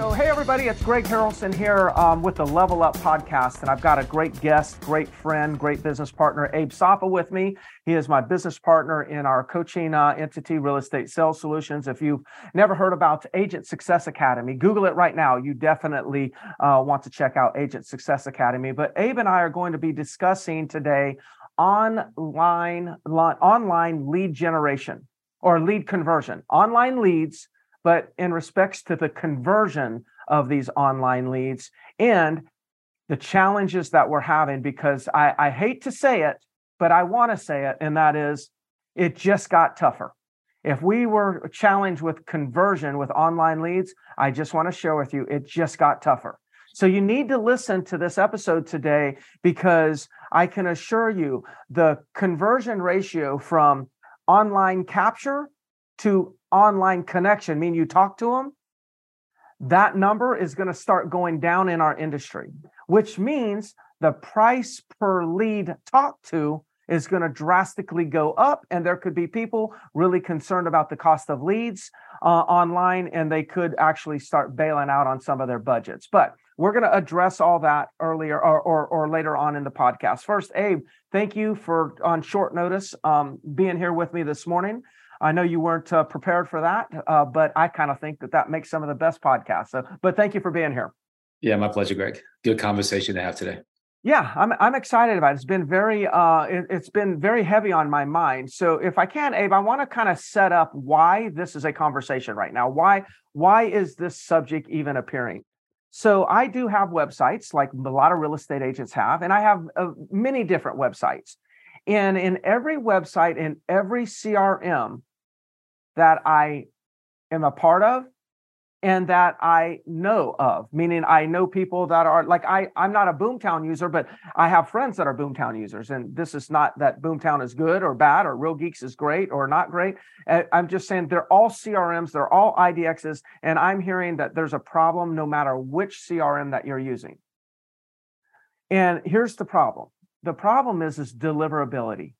So, hey everybody, it's Greg Harrelson here um, with the Level Up podcast, and I've got a great guest, great friend, great business partner, Abe Safa, with me. He is my business partner in our coaching uh, entity, Real Estate Sales Solutions. If you've never heard about Agent Success Academy, Google it right now. You definitely uh, want to check out Agent Success Academy. But Abe and I are going to be discussing today online online lead generation or lead conversion, online leads but in respects to the conversion of these online leads and the challenges that we're having, because I, I hate to say it, but I want to say it, and that is it just got tougher. If we were challenged with conversion with online leads, I just want to share with you, it just got tougher. So you need to listen to this episode today because I can assure you the conversion ratio from online capture to online connection, mean you talk to them, that number is going to start going down in our industry, which means the price per lead talked to is going to drastically go up. And there could be people really concerned about the cost of leads uh, online, and they could actually start bailing out on some of their budgets. But we're going to address all that earlier or, or, or, later on in the podcast. First, Abe, thank you for on short notice um, being here with me this morning. I know you weren't uh, prepared for that, uh, but I kind of think that that makes some of the best podcasts. So, but thank you for being here. Yeah, my pleasure, Greg. Good conversation to have today. Yeah, I'm I'm excited about it. It's been very uh it, has been very heavy on my mind. So if I can, Abe, I want to kind of set up why this is a conversation right now. Why why is this subject even appearing? So I do have websites like a lot of real estate agents have, and I have uh, many different websites. And in every website, in every CRM, that I am a part of and that I know of, meaning I know people that are like I I'm not a Boomtown user, but I have friends that are Boomtown users. And this is not that Boomtown is good or bad or Real Geeks is great or not great. I'm just saying they're all CRMs, they're all IDXs, and I'm hearing that there's a problem no matter which CRM that you're using. And here's the problem. The problem is is deliverability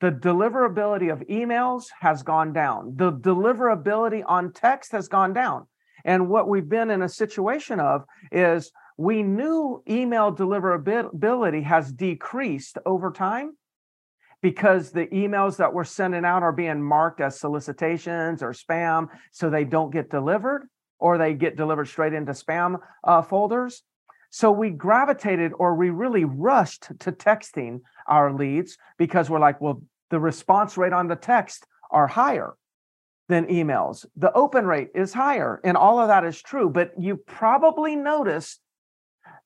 the deliverability of emails has gone down. The deliverability on text has gone down. And what we've been in a situation of is we knew email deliverability has decreased over time because the emails that we're sending out are being marked as solicitations or spam, so they don't get delivered or they get delivered straight into spam uh, folders. So we gravitated or we really rushed to texting our leads because we're like, well, the response rate on the text are higher than emails. The open rate is higher, and all of that is true. But you probably noticed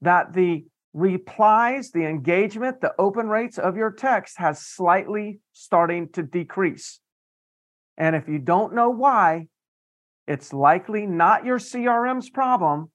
that the replies, the engagement, the open rates of your text has slightly starting to decrease. And if you don't know why, it's likely not your CRM's problem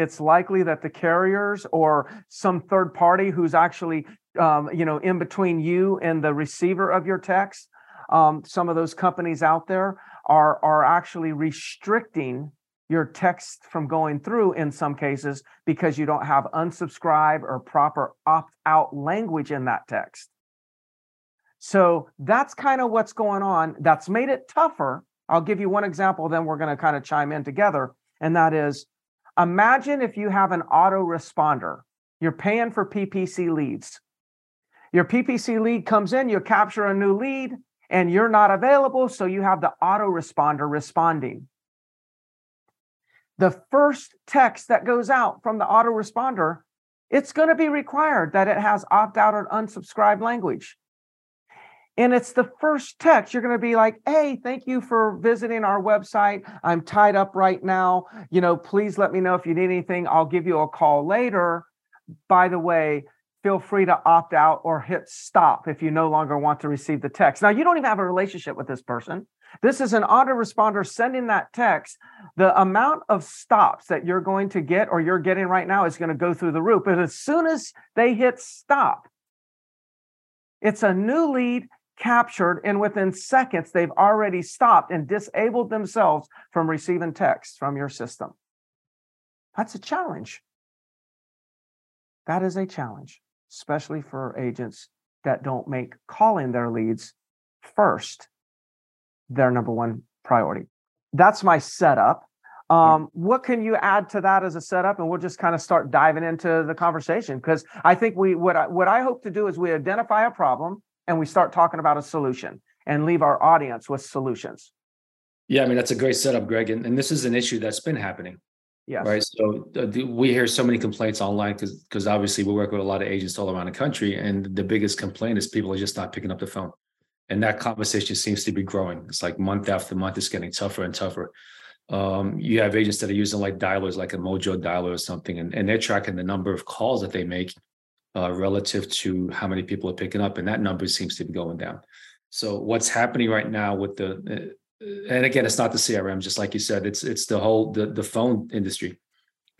it's likely that the carriers or some third party who's actually um, you know in between you and the receiver of your text um, some of those companies out there are are actually restricting your text from going through in some cases because you don't have unsubscribe or proper opt out language in that text. So that's kind of what's going on that's made it tougher. I'll give you one example then we're going to kind of chime in together and that is Imagine if you have an autoresponder. You're paying for PPC leads. Your PPC lead comes in, you capture a new lead, and you're not available, so you have the autoresponder responding. The first text that goes out from the autoresponder, it's going to be required that it has opt out or unsubscribe language and it's the first text. You're going to be like hey thank you for visiting our website. I'm tied up right now. You know please let me know if you need anything. I'll give you a call later. By the way feel free to opt out or hit stop if you no longer want to receive the text. Now you don't even have a relationship with this person. This is an autoresponder sending that text. The amount of stops that you're going to get or you're getting right now is going to go through the roof. But as soon as they hit stop it's a new lead captured, and within seconds, they've already stopped and disabled themselves from receiving text from your system. That's a challenge. That is a challenge, especially for agents that don't make calling their leads first their number one priority. That's my setup. Um, what can you add to that as a setup? And we'll just kind of start diving into the conversation because I think we what I, what I hope to do is we identify a problem and we start talking about a solution and leave our audience with solutions. Yeah, I mean that's a great setup, Greg, and, and this is an issue that's been happening. Yes. Right. So uh, we hear so many complaints online because because obviously we work with a lot of agents all around the country, and the biggest complaint is people are just not picking up the phone, and that conversation seems to be growing. It's like month after month, it's getting tougher and tougher. Um, you have agents that are using like dialers, like a Mojo dialer or something, and, and they're tracking the number of calls that they make uh, relative to how many people are picking up, and that number seems to be going down. So what's happening right now with the, uh, and again, it's not the CRM, just like you said, it's it's the whole the the phone industry.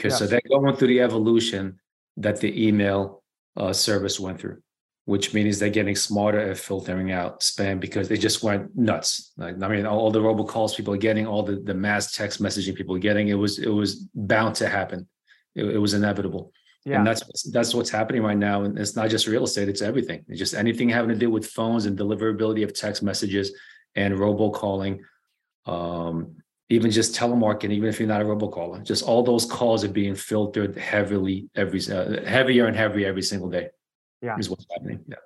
Okay, yes. so they're going through the evolution that the email uh, service went through which means they're getting smarter at filtering out spam because they just went nuts. Like I mean, all the robocalls people are getting, all the, the mass text messaging people are getting, it was it was bound to happen. It, it was inevitable. Yeah. And that's that's what's happening right now. And it's not just real estate, it's everything. It's just anything having to do with phones and deliverability of text messages and robocalling. Um, even just telemarketing, even if you're not a robocaller, just all those calls are being filtered heavily every uh, heavier and heavier every single day yeah is what's happening yeah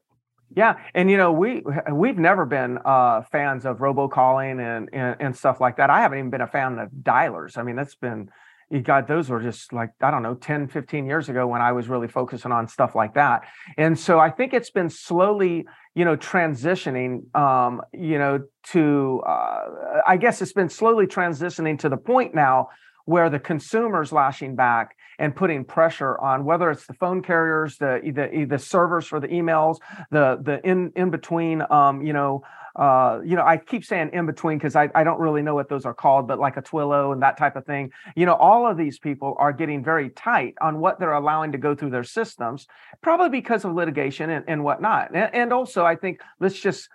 yeah and you know we we've never been uh fans of robocalling and, and and stuff like that i haven't even been a fan of dialers i mean that's been you got those were just like i don't know 10 15 years ago when i was really focusing on stuff like that. And so i think it's been slowly you know transitioning um you know to uh i guess it's been slowly transitioning to the point now where the consumer's lashing back and putting pressure on whether it's the phone carriers, the the, the servers for the emails, the the in in between, um, you know, uh, you know, I keep saying in between because I, I don't really know what those are called, but like a Twilio and that type of thing. You know, all of these people are getting very tight on what they're allowing to go through their systems, probably because of litigation and, and whatnot. And, and also, I think let's just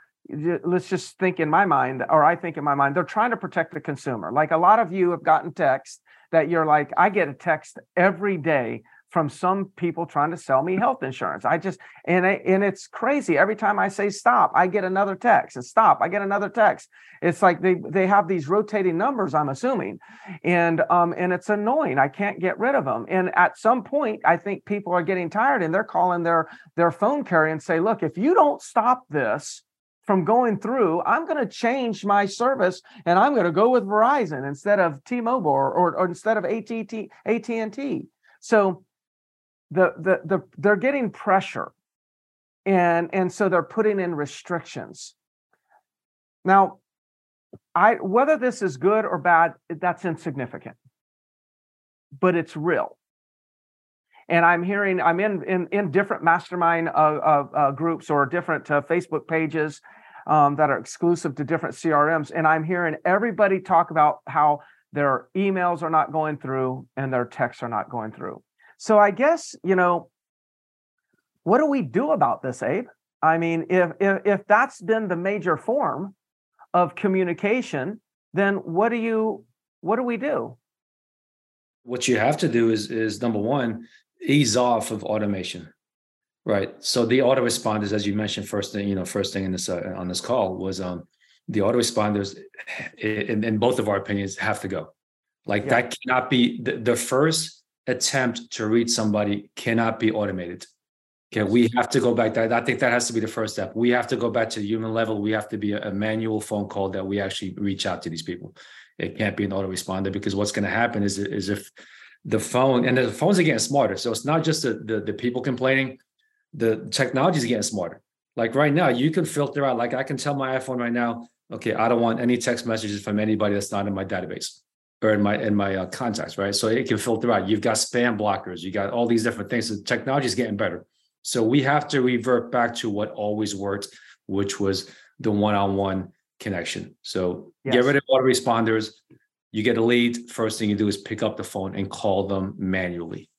let's just think in my mind, or I think in my mind, they're trying to protect the consumer. Like a lot of you have gotten text that you're like, I get a text every day from some people trying to sell me health insurance. I just and I, and it's crazy. Every time I say stop, I get another text. And stop, I get another text. It's like they they have these rotating numbers. I'm assuming, and um and it's annoying. I can't get rid of them. And at some point, I think people are getting tired and they're calling their their phone carrier and say, look, if you don't stop this, from going through, I'm going to change my service and I'm going to go with Verizon instead of T-Mobile or, or, or instead of AT&T. AT&T. So the, the the they're getting pressure, and and so they're putting in restrictions. Now, I whether this is good or bad, that's insignificant, but it's real and I'm hearing I'm in in, in different mastermind uh, uh, uh, groups or different uh, Facebook pages um, that are exclusive to different CRMs. And I'm hearing everybody talk about how their emails are not going through and their texts are not going through. So I guess, you know, what do we do about this, Abe? I mean, if if, if that's been the major form of communication, then what do you what do we do? What you have to do is is number one, ease off of automation. Right. So the autoresponders, as you mentioned, first thing, you know, first thing in this uh, on this call was um the autoresponders, in, in both of our opinions, have to go. Like yeah. that cannot be the, the first attempt to reach somebody cannot be automated. Okay, we have to go back. That I think that has to be the first step. We have to go back to the human level. We have to be a, a manual phone call that we actually reach out to these people. It can't be an autoresponder because what's going to happen is is if the phone and the phones are getting smarter. So it's not just the, the, the people complaining the technology is getting smarter. Like right now, you can filter out. Like I can tell my iPhone right now, okay, I don't want any text messages from anybody that's not in my database or in my in my uh, contacts, right? So it can filter out. You've got spam blockers. You got all these different things. The technology is getting better. So we have to revert back to what always worked, which was the one-on-one connection. So yes. get rid of autoresponders. You get a lead. First thing you do is pick up the phone and call them manually.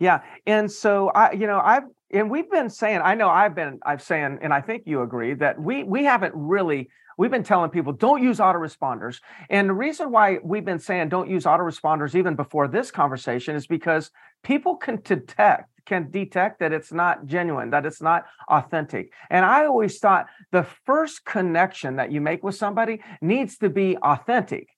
Yeah. And so I, you know, I've and we've been saying, I know I've been I've saying, and I think you agree that we we haven't really we've been telling people don't use autoresponders. And the reason why we've been saying don't use autoresponders even before this conversation is because people can detect can detect that it's not genuine, that it's not authentic. And I always thought the first connection that you make with somebody needs to be authentic.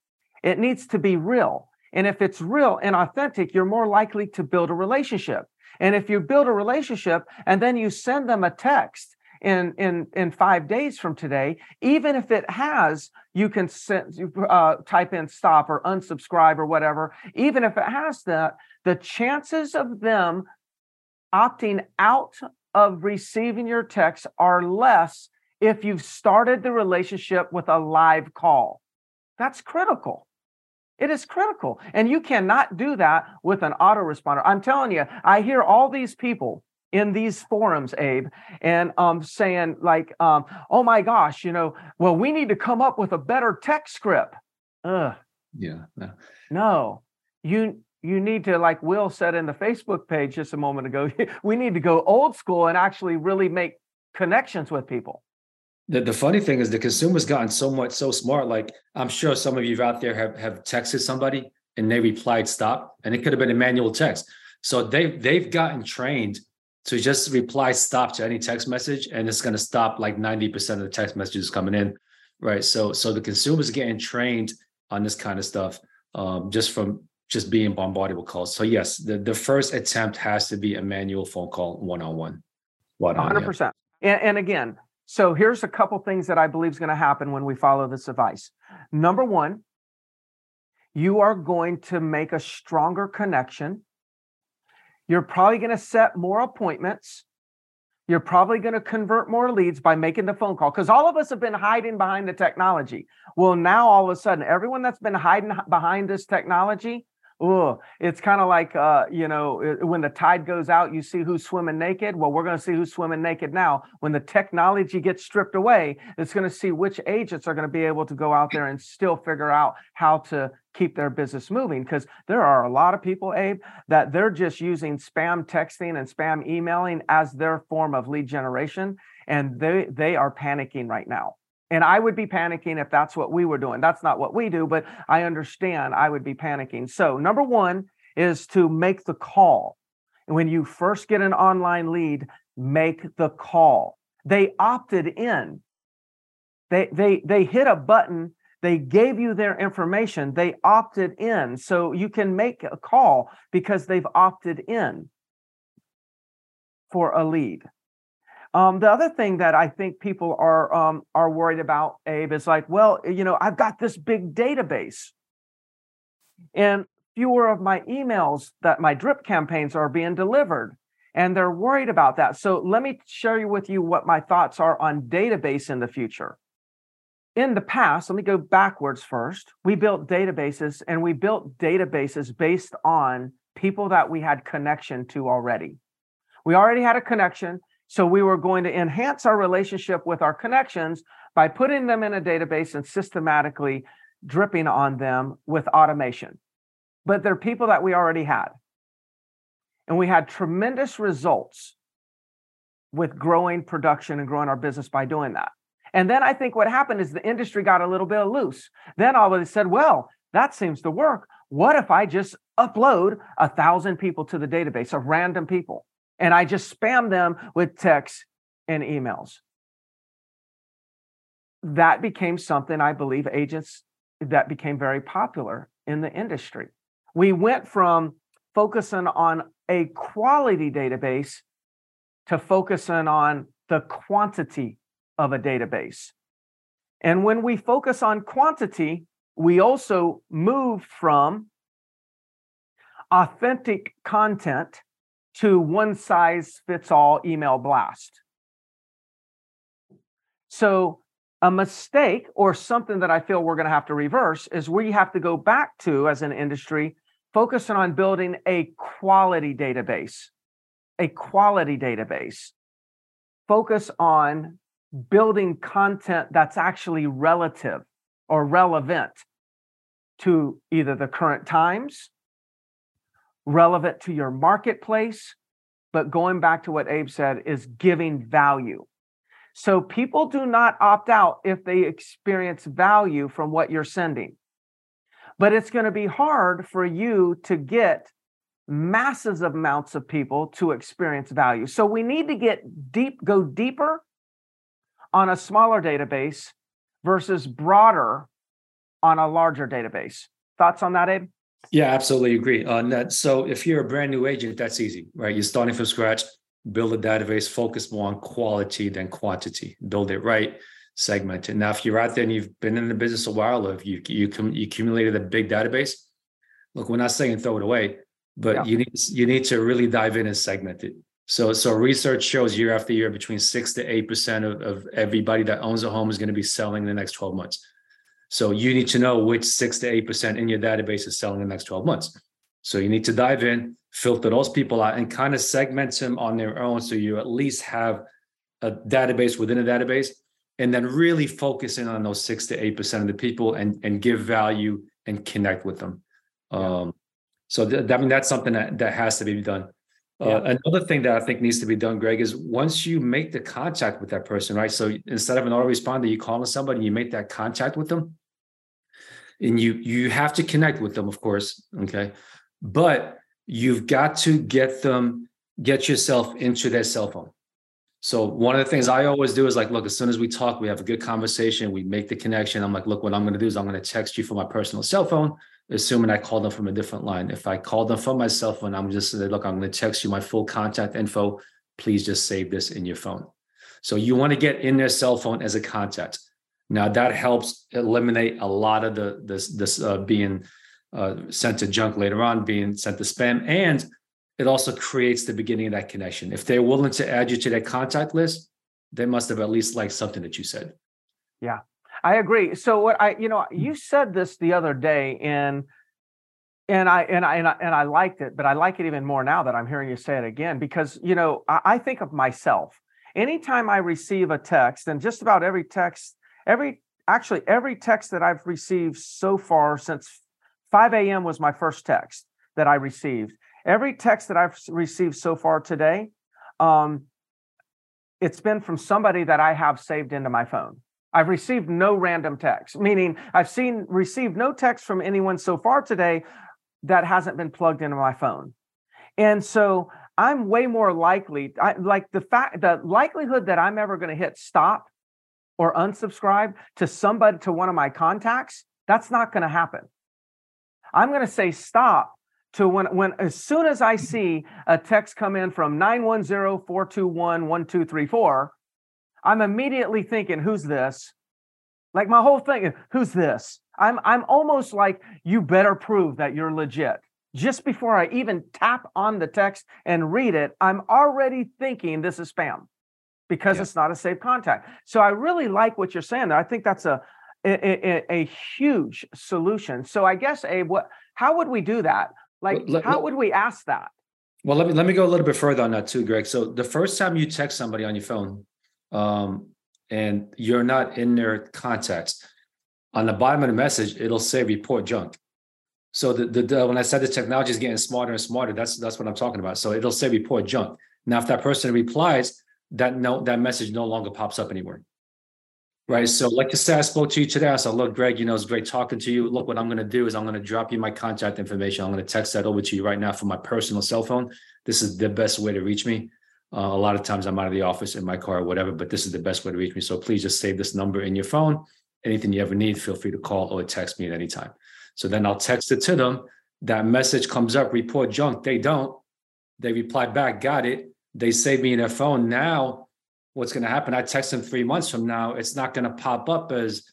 It needs to be real. And if it's real and authentic, you're more likely to build a relationship. And if you build a relationship and then you send them a text in in in five days from today, even if it has, you can send, uh, type in stop or unsubscribe or whatever. Even if it has that, the chances of them opting out of receiving your text are less if you've started the relationship with a live call. That's critical. It is critical. And you cannot do that with an autoresponder. I'm telling you, I hear all these people in these forums, Abe, and um, saying, like, um, oh my gosh, you know, well, we need to come up with a better text script. Ugh. Yeah. No. no. You you need to, like Will said in the Facebook page just a moment ago, we need to go old school and actually really make connections with people. The, the funny thing is the consumer's gotten so much so smart. Like I'm sure some of you out there have, have texted somebody and they replied stop, and it could have been a manual text. So they they've gotten trained to just reply stop to any text message, and it's going to stop like 90% of the text messages coming in. Right. So so the consumer's getting trained on this kind of stuff um, just from just being bombarded with calls. So yes, the, the first attempt has to be a manual phone call one on one. One hundred percent. And again, so here's a couple things that I believe is going to happen when we follow this advice. Number one, you are going to make a stronger connection. You're probably going to set more appointments. You're probably going to convert more leads by making the phone call because all of us have been hiding behind the technology. Well, now all of a sudden, everyone that's been hiding behind this technology, oh, it's kind of like uh, you know when the tide goes out, you see who's swimming naked. Well, we're going to see who's swimming naked now. When the technology gets stripped away, it's going to see which agents are going to be able to go out there and still figure out how to keep their business moving. Because there are a lot of people, Abe, that they're just using spam texting and spam emailing as their form of lead generation, and they they are panicking right now. And I would be panicking if that's what we were doing. That's not what we do, but I understand I would be panicking. So, number one is to make the call. When you first get an online lead, make the call. They opted in. They they they hit a button, they gave you their information, they opted in. So you can make a call because they've opted in for a lead. Um, the other thing that I think people are um, are worried about, Abe, is like, well, you know, I've got this big database, and fewer of my emails that my drip campaigns are being delivered, and they're worried about that. So let me share with you what my thoughts are on database in the future. In the past, let me go backwards first. We built databases, and we built databases based on people that we had connection to already. We already had a connection so we were going to enhance our relationship with our connections by putting them in a database and systematically dripping on them with automation. But they're people that we already had. And we had tremendous results with growing production and growing our business by doing that. And then I think what happened is the industry got a little bit loose. Then all of them said, well, that seems to work. What if I just upload a thousand people to the database of random people? And I just spam them with texts and emails. That became something I believe agents that became very popular in the industry. We went from focusing on a quality database to focusing on the quantity of a database. And when we focus on quantity, we also move from authentic content to one size fits all email blast. So, a mistake or something that I feel we're going to have to reverse is we have to go back to, as an industry, focusing on building a quality database, a quality database. Focus on building content that's actually relative or relevant to either the current times relevant to your marketplace, but going back to what Abe said, is giving value. So people do not opt out if they experience value from what you're sending. But it's going to be hard for you to get masses of amounts of people to experience value. So we need to get deep, go deeper on a smaller database versus broader on a larger database. Thoughts on that, Abe? Yeah, absolutely agree uh, on that. So if you're a brand new agent, that's easy, right? You're starting from scratch, build a database, focus more on quality than quantity, build it right, segment it. Now, if you're out there and you've been in the business a while, or if you you, you accumulated a big database, look, we're not saying throw it away, but yeah. you need you need to really dive in and segment it. So so research shows year after year between six to eight percent of, of everybody that owns a home is going to be selling in the next 12 months. So you need to know which six to eight percent in your database is selling in the next 12 months. So you need to dive in, filter those people out, and kind of segment them on their own. So you at least have a database within a database, and then really focus in on those six to eight percent of the people and and give value and connect with them. Um, so th- I mean that's something that that has to be done. Uh. Another thing that I think needs to be done, Greg, is once you make the contact with that person, right? So instead of an autoresponder, you call somebody, you make that contact with them, and you you have to connect with them, of course, okay. But you've got to get them, get yourself into their cell phone. So one of the things I always do is like, look, as soon as we talk, we have a good conversation, we make the connection. I'm like, look, what I'm going to do is I'm going to text you from my personal cell phone assuming I called them from a different line. If I called them from my cell phone, I'm just saying, look, I'm going to text you my full contact info. Please just save this in your phone. So you want to get in their cell phone as a contact. Now that helps eliminate a lot of the this this uh, being uh, sent to junk later on, being sent to spam, and it also creates the beginning of that connection. If they're willing to add you to their contact list, they must have at least liked something that you said. Yeah, I agree. So what I, you know, you said this the other day in and I and I and I, and I liked it, but I like it even more now that I'm hearing you say it again because you know I, I think of myself. Anytime I receive a text, and just about every text, every actually every text that I've received so far since 5 a.m. was my first text that I received. Every text that I've received so far today, um, it's been from somebody that I have saved into my phone. I've received no random text, meaning I've seen received no text from anyone so far today that hasn't been plugged into my phone. And so I'm way more likely, I, like the fact, the likelihood that I'm ever going to hit stop or unsubscribe to somebody, to one of my contacts, that's not going to happen. I'm going to say stop to when, when, as soon as I see a text come in from 910 421 1234, I'm immediately thinking, who's this? Like my whole thing, who's this? I'm I'm almost like you better prove that you're legit. Just before I even tap on the text and read it, I'm already thinking this is spam because yeah. it's not a safe contact. So I really like what you're saying there. I think that's a a, a, a huge solution. So I guess Abe, what how would we do that? Like let, how let, would we ask that? Well, let me let me go a little bit further on that too, Greg. So the first time you text somebody on your phone, um, and you're not in their contacts, on the bottom of the message, it'll say report junk. So the, the, the, when I said the technology is getting smarter and smarter, that's that's what I'm talking about. So it'll say report junk. Now, if that person replies, that no that message no longer pops up anywhere. Right. So, like I said, I spoke to you today. I said, look, Greg, you know, it's great talking to you. Look, what I'm going to do is I'm going to drop you my contact information. I'm going to text that over to you right now from my personal cell phone. This is the best way to reach me. Uh, a lot of times I'm out of the office in my car or whatever, but this is the best way to reach me. So please just save this number in your phone. Anything you ever need, feel free to call or text me at any time. So then I'll text it to them. That message comes up, report junk. They don't. They reply back, got it. They save me in their phone. Now, what's going to happen? I text them three months from now. It's not going to pop up as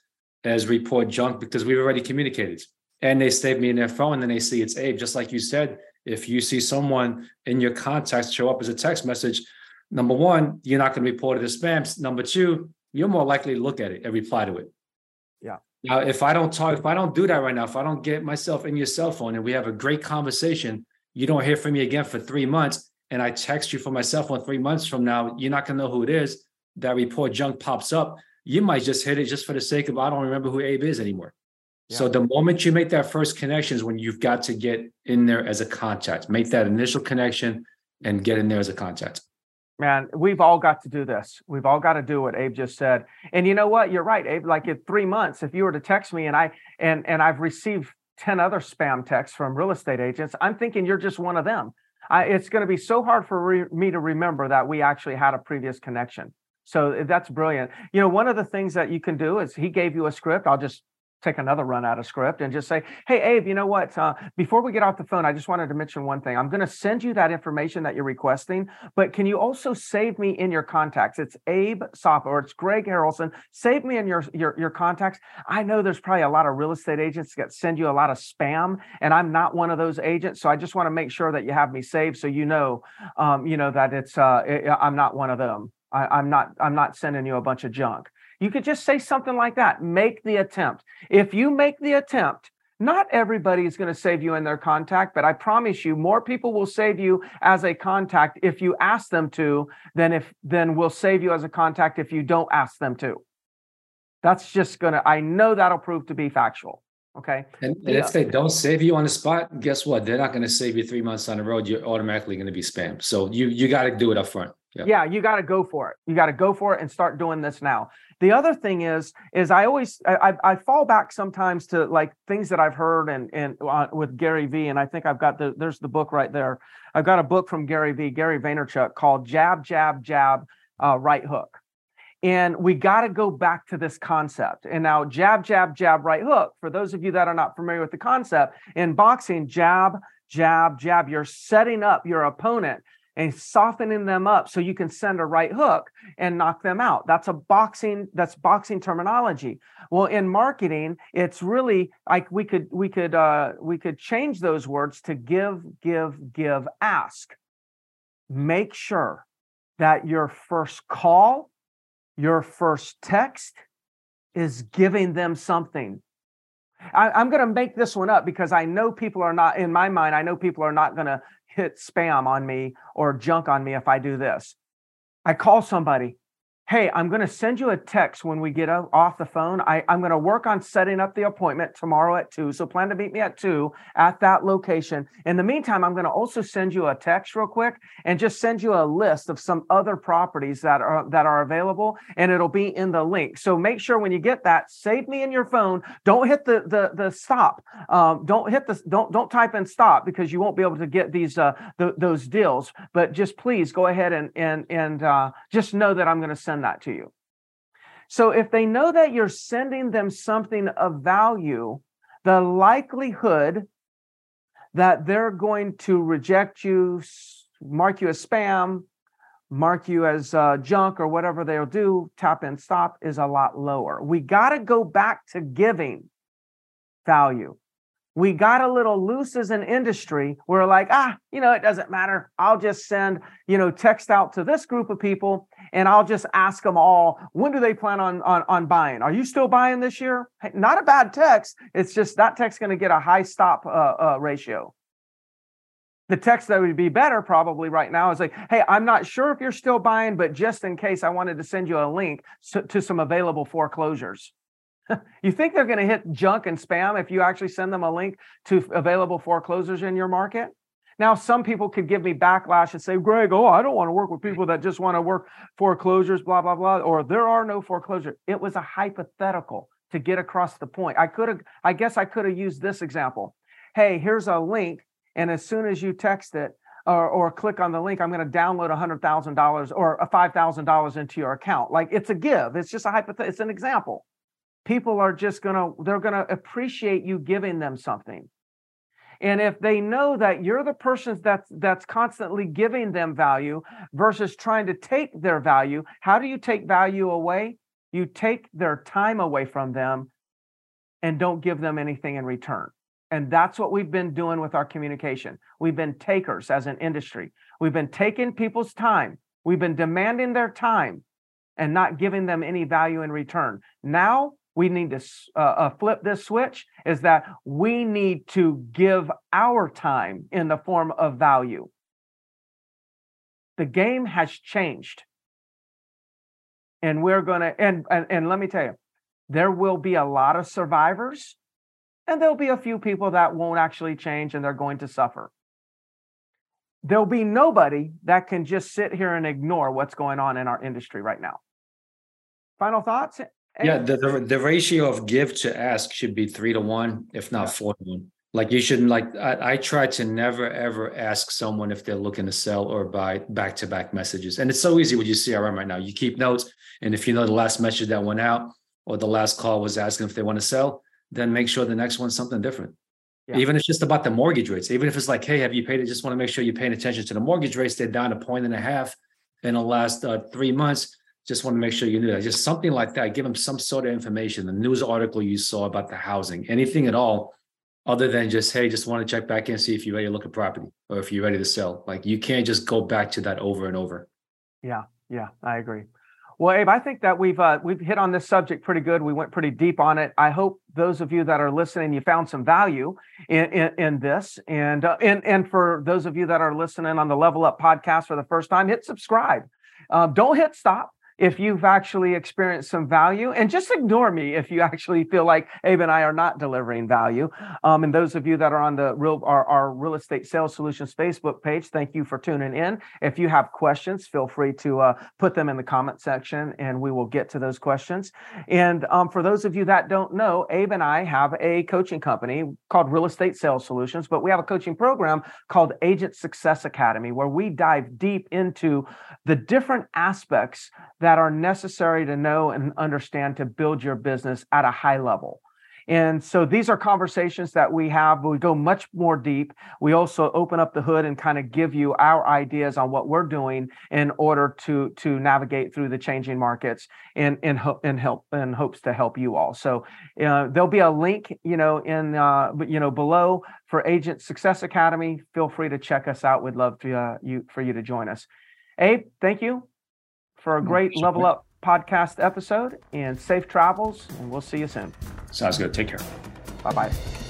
as report junk because we've already communicated. And they save me in their phone and then they see it's Abe. Just like you said, if you see someone in your contacts show up as a text message, number one, you're not going to report it as spam. Number two, you're more likely to look at it and reply to it. Yeah. Now, if I don't talk, if I don't do that right now, if I don't get myself in your cell phone and we have a great conversation, you don't hear from me again for three months, and I text you from my cell phone three months from now, you're not going to know who it is. That report junk pops up. You might just hit it just for the sake of I don't remember who Abe is anymore. So the moment you make that first connection is when you've got to get in there as a contact, make that initial connection and get in there as a contact. Man, we've all got to do this. We've all got to do what Abe just said. And you know what? You're right, Abe. Like in three months, if you were to text me and I and and I've received 10 other spam texts from real estate agents, I'm thinking you're just one of them. I, it's going to be so hard for re- me to remember that we actually had a previous connection. So eh, that's brilliant. You know, one of the things that you can do is he gave you a script. I'll just take another run out of script and just say, hey, Abe, you know what? Uh, before we get off the phone, I just wanted to mention one thing. I'm going to send you that information that you're requesting, but can you also save me in your contacts? It's Abe Safa or it's Greg Harrelson. Save me in your, your, your contacts. I know there's probably a lot of real estate agents that send you a lot of spam, and I'm not one of those agents. So I just want to make sure that you have me saved so you know, um, you know, that it's, uh, it, I'm not one of them. I, I'm not, I'm not sending you a bunch of junk. You could just say something like that. Make the attempt. If you make the attempt, not everybody is going to save you in their contact, but I promise you, more people will save you as a contact if you ask them to than if then will save you as a contact if you don't ask them to. That's just gonna. I know that'll prove to be factual. Okay. And, and if they don't save you on the spot, guess what? They're not going to save you three months on the road. You're automatically going to be spammed. So you you got to do it up front. Yeah. yeah, you got to go for it. You got to go for it and start doing this now. The other thing is, is I always I, I fall back sometimes to like things that I've heard and and uh, with Gary V. And I think I've got the there's the book right there. I've got a book from Gary V. Gary Vaynerchuk called Jab Jab Jab uh, Right Hook. And we got to go back to this concept. And now, jab, jab, jab, right hook. For those of you that are not familiar with the concept, in boxing, jab, jab, jab, you're setting up your opponent and softening them up so you can send a right hook and knock them out. That's a boxing, that's boxing terminology. Well, in marketing, it's really like we could we could uh we could change those words to give, give, give, ask. Make sure that your first call, your first text is giving them something. I, am going to make this one up because I know people are not, in my mind, I know people are not going to hit spam on me or junk on me if I do this. I call somebody hey, I'm going to send you a text when we get off the phone. I, am going to work on setting up the appointment tomorrow at two. So plan to meet me at two at that location. In the meantime, I'm going to also send you a text real quick and just send you a list of some other properties that are that are available, and it'll be in the link. So make sure when you get that, save me in your phone. Don't hit the the the stop. Um, don't hit the don't don't type in stop because you won't be able to get these uh, the, those deals. But just please go ahead and and and uh, just know that I'm going to send send that to you. So if they know that you're sending them something of value, the likelihood that they're going to reject you, mark you as spam, mark you as uh, junk or whatever they'll do, tap and stop is a lot lower. We got to go back to giving value we got a little loose as an industry. We're like, ah, you know, it doesn't matter. I'll just send, you know, text out to this group of people and I'll just ask them all, when do they plan on on, on buying? Are you still buying this year? Hey, not a bad text. It's just that text going to get a high stop uh, uh, ratio. The text that would be better probably right now is like, hey, I'm not sure if you're still buying, but just in case, I wanted to send you a link to some available foreclosures you think they're going to hit junk and spam if you actually send them a link to available foreclosures in your market? Now, some people could give me backlash and say, Greg, oh, I don't want to work with people that just want to work foreclosures, blah, blah, blah, or there are no foreclosures. It was a hypothetical to get across the point. I could have, I guess I could have used this example. Hey, here's a link. And as soon as you text it, or, or click on the link, I'm going to download $100,000 or uh, a $5,000 into your account. Like it's a give. It's just a hypothetical. It's an example people are just going to they're going to appreciate you giving them something. And if they know that you're the person that's that's constantly giving them value versus trying to take their value how do you take value away? You take their time away from them and don't give them anything in return. And that's what we've been doing with our communication. We've been takers as an industry. We've been taking people's time. We've been demanding their time and not giving them any value in return. Now we need to uh, uh, flip this switch is that we need to give our time in the form of value. The game has changed. And we're going to, and, and, and let me tell you, there will be a lot of survivors and there'll be a few people that won't actually change and they're going to suffer. There'll be nobody that can just sit here and ignore what's going on in our industry right now. Final thoughts? Yeah, the, the, the ratio of give to ask should be three to one, if not yeah. four to one. Like you shouldn't like I, I try to never ever ask someone if they're looking to sell or buy back to back messages. And it's so easy with your CRM right now. You keep notes, and if you know the last message that went out or the last call was asking if they want to sell, then make sure the next one's something different. Yeah. Even if it's just about the mortgage rates, even if it's like, hey, have you paid it? Just want to make sure you're paying attention to the mortgage rates. They're down a point and a half in the last uh, three months. Just want to make sure you knew that. Just something like that. Give them some sort of information. The news article you saw about the housing, anything at all, other than just, hey, just want to check back in, see if you're ready to look at property or if you're ready to sell. Like you can't just go back to that over and over. Yeah, yeah, I agree. Well, Abe, I think that we've uh, we've hit on this subject pretty good. We went pretty deep on it. I hope those of you that are listening, you found some value in in, in this, and uh, and and for those of you that are listening on the Level Up podcast for the first time, hit subscribe. Um, don't hit stop if you've actually experienced some value and just ignore me if you actually feel like Abe and I are not delivering value. Um, and those of you that are on the real our, our real estate sales solutions Facebook page, thank you for tuning in. If you have questions, feel free to uh, put them in the comment section and we will get to those questions. And um, for those of you that don't know, Abe and I have a coaching company called Real Estate Sales Solutions, but we have a coaching program called Agent Success Academy where we dive deep into the different aspects that are necessary to know and understand to build your business at a high level. And so these are conversations that we have. We go much more deep. We also open up the hood and kind of give you our ideas on what we're doing in order to to navigate through the changing markets and in in help in hopes to help you all. So uh, there'll be a link, you know, in uh, you know below for Agent Success Academy. Feel free to check us out. We'd love to uh, you for you to join us. Abe, thank you for a mm, great Level Up podcast episode and safe travels. And we'll see you soon. Sounds good. Take care. Bye bye.